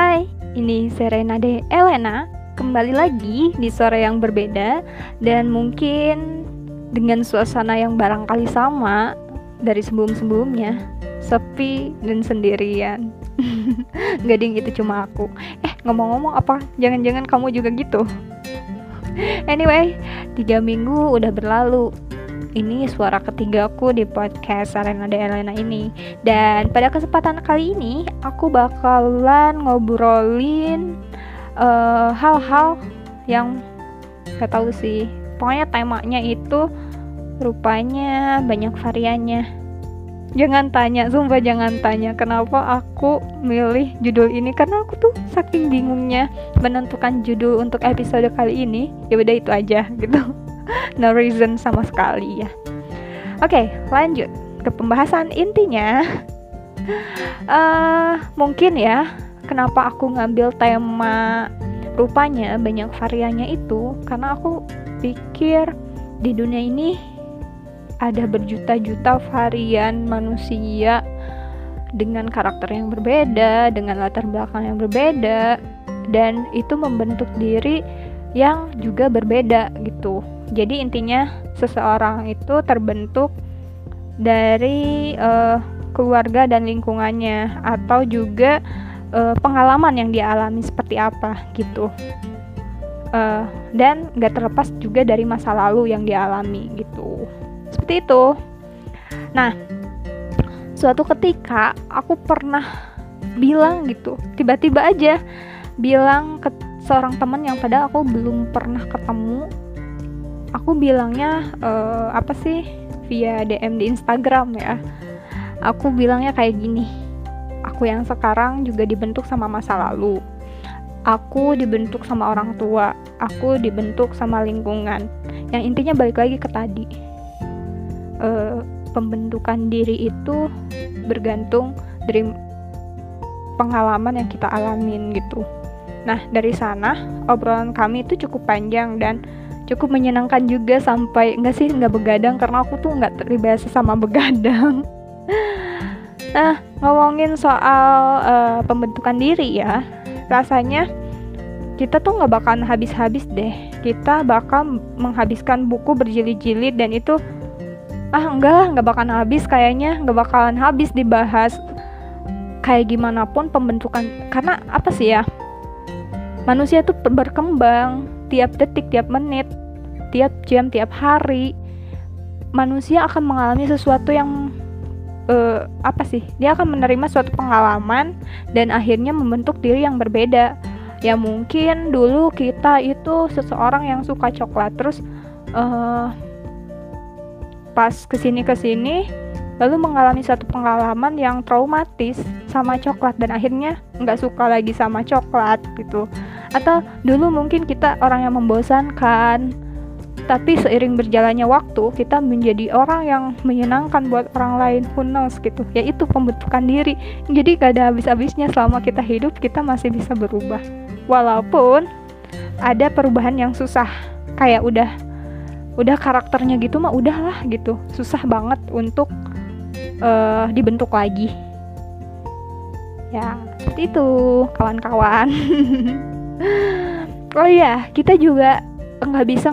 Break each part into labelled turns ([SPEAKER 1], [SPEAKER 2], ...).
[SPEAKER 1] Hai, ini Serena de Elena. Kembali lagi di sore yang berbeda Dan mungkin dengan suasana yang barangkali sama Dari sebelum-sebelumnya. Sepi dan sendirian. Gading itu cuma aku. Eh ngomong-ngomong apa? Jangan-jangan kamu juga gitu? Anyway, tiga minggu udah berlalu ini suara ketigaku di podcast Arena de Elena ini. Dan pada kesempatan kali ini aku bakalan ngobrolin uh, hal-hal yang gak tahu sih. Pokoknya temanya itu rupanya banyak variannya. Jangan tanya, sumpah jangan tanya kenapa aku milih judul ini. Karena aku tuh saking bingungnya menentukan judul untuk episode kali ini. Ya udah itu aja gitu no reason sama sekali ya oke okay, lanjut ke pembahasan intinya uh, mungkin ya kenapa aku ngambil tema rupanya banyak variannya itu karena aku pikir di dunia ini ada berjuta-juta varian manusia dengan karakter yang berbeda, dengan latar belakang yang berbeda, dan itu membentuk diri yang juga berbeda gitu. Jadi intinya seseorang itu terbentuk dari uh, keluarga dan lingkungannya atau juga uh, pengalaman yang dia alami seperti apa gitu. Uh, dan nggak terlepas juga dari masa lalu yang dia alami gitu. Seperti itu. Nah, suatu ketika aku pernah bilang gitu, tiba-tiba aja bilang ke seorang teman yang padahal aku belum pernah ketemu aku bilangnya uh, apa sih? Via DM di Instagram ya. Aku bilangnya kayak gini aku yang sekarang juga dibentuk sama masa lalu. Aku dibentuk sama orang tua. Aku dibentuk sama lingkungan. Yang intinya balik lagi ke tadi. Uh, pembentukan diri itu bergantung dari pengalaman yang kita alamin gitu. Nah dari sana obrolan kami itu cukup panjang dan cukup menyenangkan juga sampai enggak sih nggak begadang karena aku tuh nggak terbiasa sama begadang. Nah ngomongin soal uh, pembentukan diri ya rasanya kita tuh nggak bakalan habis-habis deh. Kita bakal menghabiskan buku berjilid-jilid dan itu ah enggak lah nggak bakalan habis kayaknya nggak bakalan habis dibahas kayak gimana pun pembentukan. Karena apa sih ya? Manusia tuh berkembang tiap detik tiap menit tiap jam, tiap hari, manusia akan mengalami sesuatu yang uh, apa sih? Dia akan menerima suatu pengalaman dan akhirnya membentuk diri yang berbeda. Ya mungkin dulu kita itu seseorang yang suka coklat, terus uh, pas ke sini ke sini lalu mengalami suatu pengalaman yang traumatis sama coklat dan akhirnya nggak suka lagi sama coklat gitu atau dulu mungkin kita orang yang membosankan tapi seiring berjalannya waktu kita menjadi orang yang menyenangkan buat orang lain. Who knows gitu. Yaitu pembentukan diri. Jadi gak ada habis-habisnya selama kita hidup kita masih bisa berubah. Walaupun ada perubahan yang susah. Kayak udah udah karakternya gitu mah udahlah gitu. Susah banget untuk uh, dibentuk lagi. Ya seperti itu kawan-kawan oh iya kita juga nggak bisa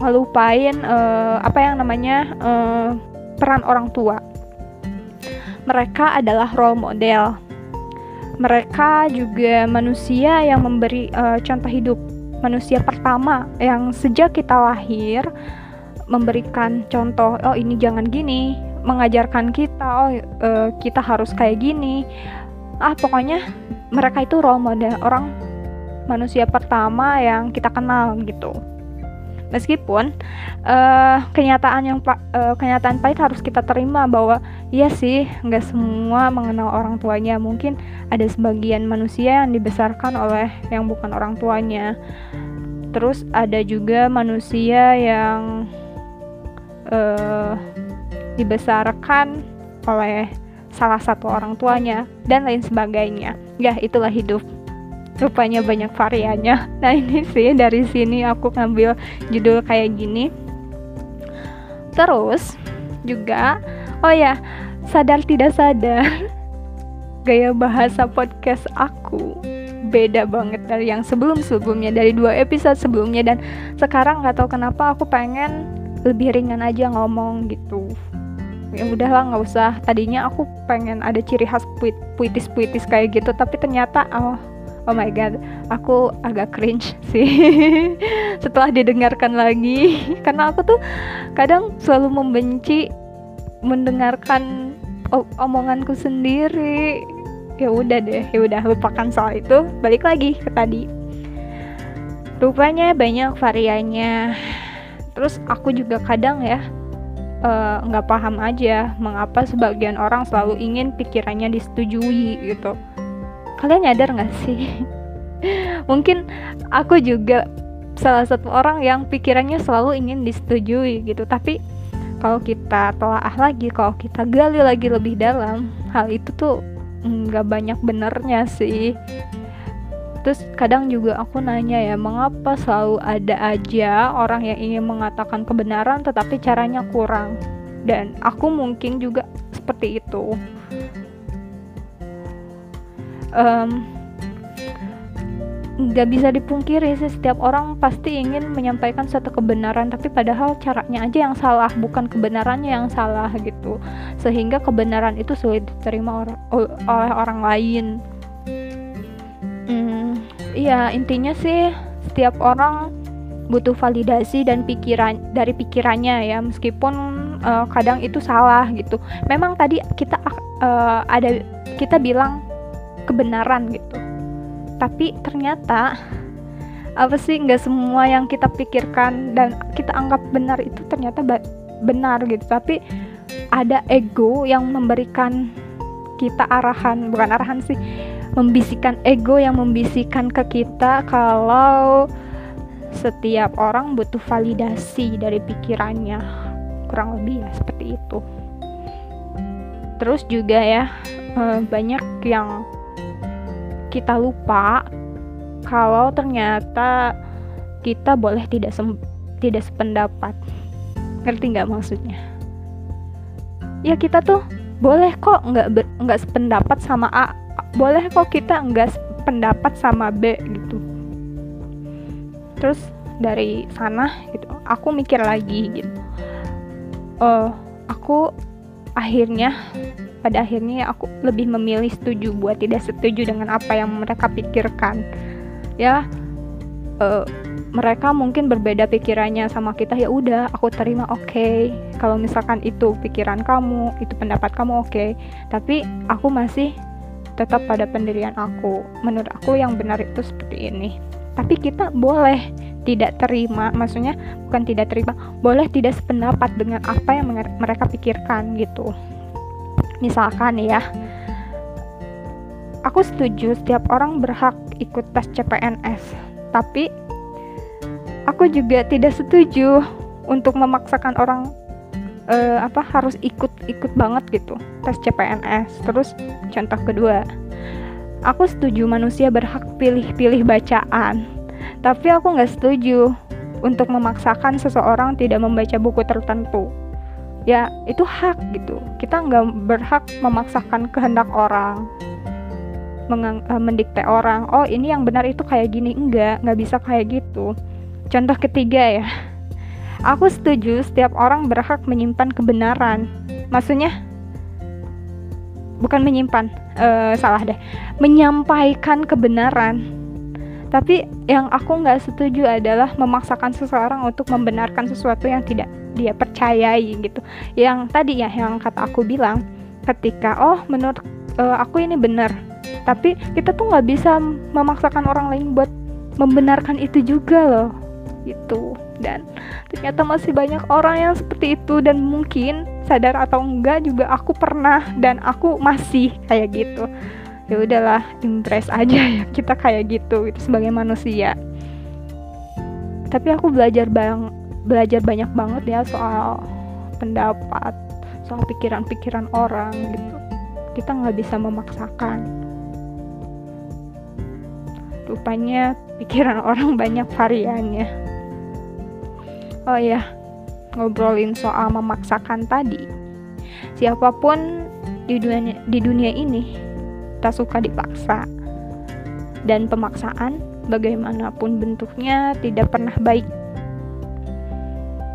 [SPEAKER 1] ngelupain uh, apa yang namanya uh, peran orang tua. Mereka adalah role model. Mereka juga manusia yang memberi uh, contoh hidup. Manusia pertama yang sejak kita lahir memberikan contoh, oh ini jangan gini, mengajarkan kita, oh uh, kita harus kayak gini. Ah pokoknya mereka itu role model orang manusia pertama yang kita kenal gitu. Meskipun uh, kenyataan yang uh, kenyataan pahit harus kita terima bahwa iya sih nggak semua mengenal orang tuanya. Mungkin ada sebagian manusia yang dibesarkan oleh yang bukan orang tuanya. Terus ada juga manusia yang uh, dibesarkan oleh salah satu orang tuanya dan lain sebagainya. Ya itulah hidup rupanya banyak variannya. Nah ini sih dari sini aku ngambil judul kayak gini. Terus juga oh ya sadar tidak sadar gaya bahasa podcast aku beda banget dari yang sebelum-sebelumnya dari dua episode sebelumnya. Dan sekarang nggak tahu kenapa aku pengen lebih ringan aja ngomong gitu. Ya udahlah nggak usah. Tadinya aku pengen ada ciri khas puitis puitis kayak gitu tapi ternyata oh oh my god aku agak cringe sih. Setelah didengarkan lagi karena aku tuh kadang selalu membenci mendengarkan omonganku sendiri. Ya udah deh ya udah lupakan soal itu. Balik lagi ke tadi. Rupanya banyak variannya. Terus aku juga kadang ya eh, nggak uh, paham aja mengapa sebagian orang selalu ingin pikirannya disetujui gitu kalian nyadar nggak sih? Mungkin aku juga salah satu orang yang pikirannya selalu ingin disetujui gitu. Tapi kalau kita telah lagi kalau kita gali lagi lebih dalam hal itu tuh nggak banyak benernya sih. Terus kadang juga aku nanya ya mengapa selalu ada aja orang yang ingin mengatakan kebenaran tetapi caranya kurang? Dan aku mungkin juga seperti itu um, nggak bisa dipungkiri sih setiap orang pasti ingin menyampaikan satu kebenaran tapi padahal caranya aja yang salah bukan kebenarannya yang salah gitu. Sehingga kebenaran itu sulit diterima or oleh orang lain. Hmm, iya intinya sih setiap orang butuh validasi dan pikiran dari pikirannya ya meskipun uh, kadang itu salah gitu. Memang tadi kita uh, ada kita bilang kebenaran gitu. Tapi ternyata apa sih nggak semua yang kita pikirkan dan kita anggap benar itu ternyata benar gitu. Tapi ada ego yang memberikan kita arahan bukan arahan sih membisikkan ego yang membisikkan ke kita kalau setiap orang butuh validasi dari pikirannya. Kurang lebih ya seperti itu. Terus juga ya eh, banyak yang kita lupa kalau ternyata kita boleh tidak sem tidak sependapat. Ngerti nggak maksudnya? Ya kita tuh boleh kok nggak nggak sependapat sama A. Boleh kok kita nggak sependapat sama B gitu. Terus dari sana gitu aku mikir lagi gitu. Oh aku akhirnya pada akhirnya aku lebih memilih setuju buat tidak setuju dengan apa yang mereka pikirkan. Ya uh, mereka mungkin berbeda pikirannya sama kita. Ya udah aku terima oke. Okay. kalau misalkan itu pikiran kamu itu pendapat kamu oke. Okay. tapi aku masih tetap pada pendirian aku. Menurut aku yang benar itu seperti ini. Tapi kita boleh tidak terima maksudnya bukan tidak terima boleh tidak sependapat dengan apa yang mereka pikirkan gitu misalkan ya aku setuju setiap orang berhak ikut tes CPNS tapi aku juga tidak setuju untuk memaksakan orang uh, apa harus ikut-ikut banget gitu tes CPNS terus contoh kedua aku setuju manusia berhak pilih-pilih bacaan tapi aku nggak setuju untuk memaksakan seseorang tidak membaca buku tertentu ya itu hak gitu. Kita nggak berhak memaksakan kehendak orang uh, mendikte orang oh ini yang benar itu kayak gini. Enggak nggak bisa kayak gitu. Contoh ketiga ya. Aku setuju setiap orang berhak menyimpan kebenaran. Maksudnya bukan menyimpan uh, salah deh. Menyampaikan kebenaran. Tapi yang aku nggak setuju adalah memaksakan seseorang untuk membenarkan sesuatu yang tidak dia percayai gitu. Yang tadi ya yang kata aku bilang ketika oh menurut uh, aku ini benar. Tapi kita tuh nggak bisa memaksakan orang lain buat membenarkan itu juga loh itu dan ternyata masih banyak orang yang seperti itu dan mungkin sadar atau enggak juga aku pernah dan aku masih kayak gitu. Ya udahlah impress aja ya kita kayak gitu itu sebagai manusia. Tapi aku belajar bang belajar banyak banget ya soal pendapat soal pikiran-pikiran orang gitu. Kita nggak bisa memaksakan. Rupanya pikiran orang banyak variannya. Oh ya ngobrolin soal memaksakan tadi. Siapa pun di dunia di dunia ini tak suka dipaksa. Dan pemaksaan bagaimanapun bentuknya tidak pernah baik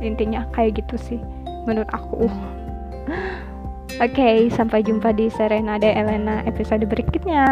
[SPEAKER 1] intinya kayak gitu sih menurut aku Oke, okay, sampai jumpa di Serenade Elena episode berikutnya.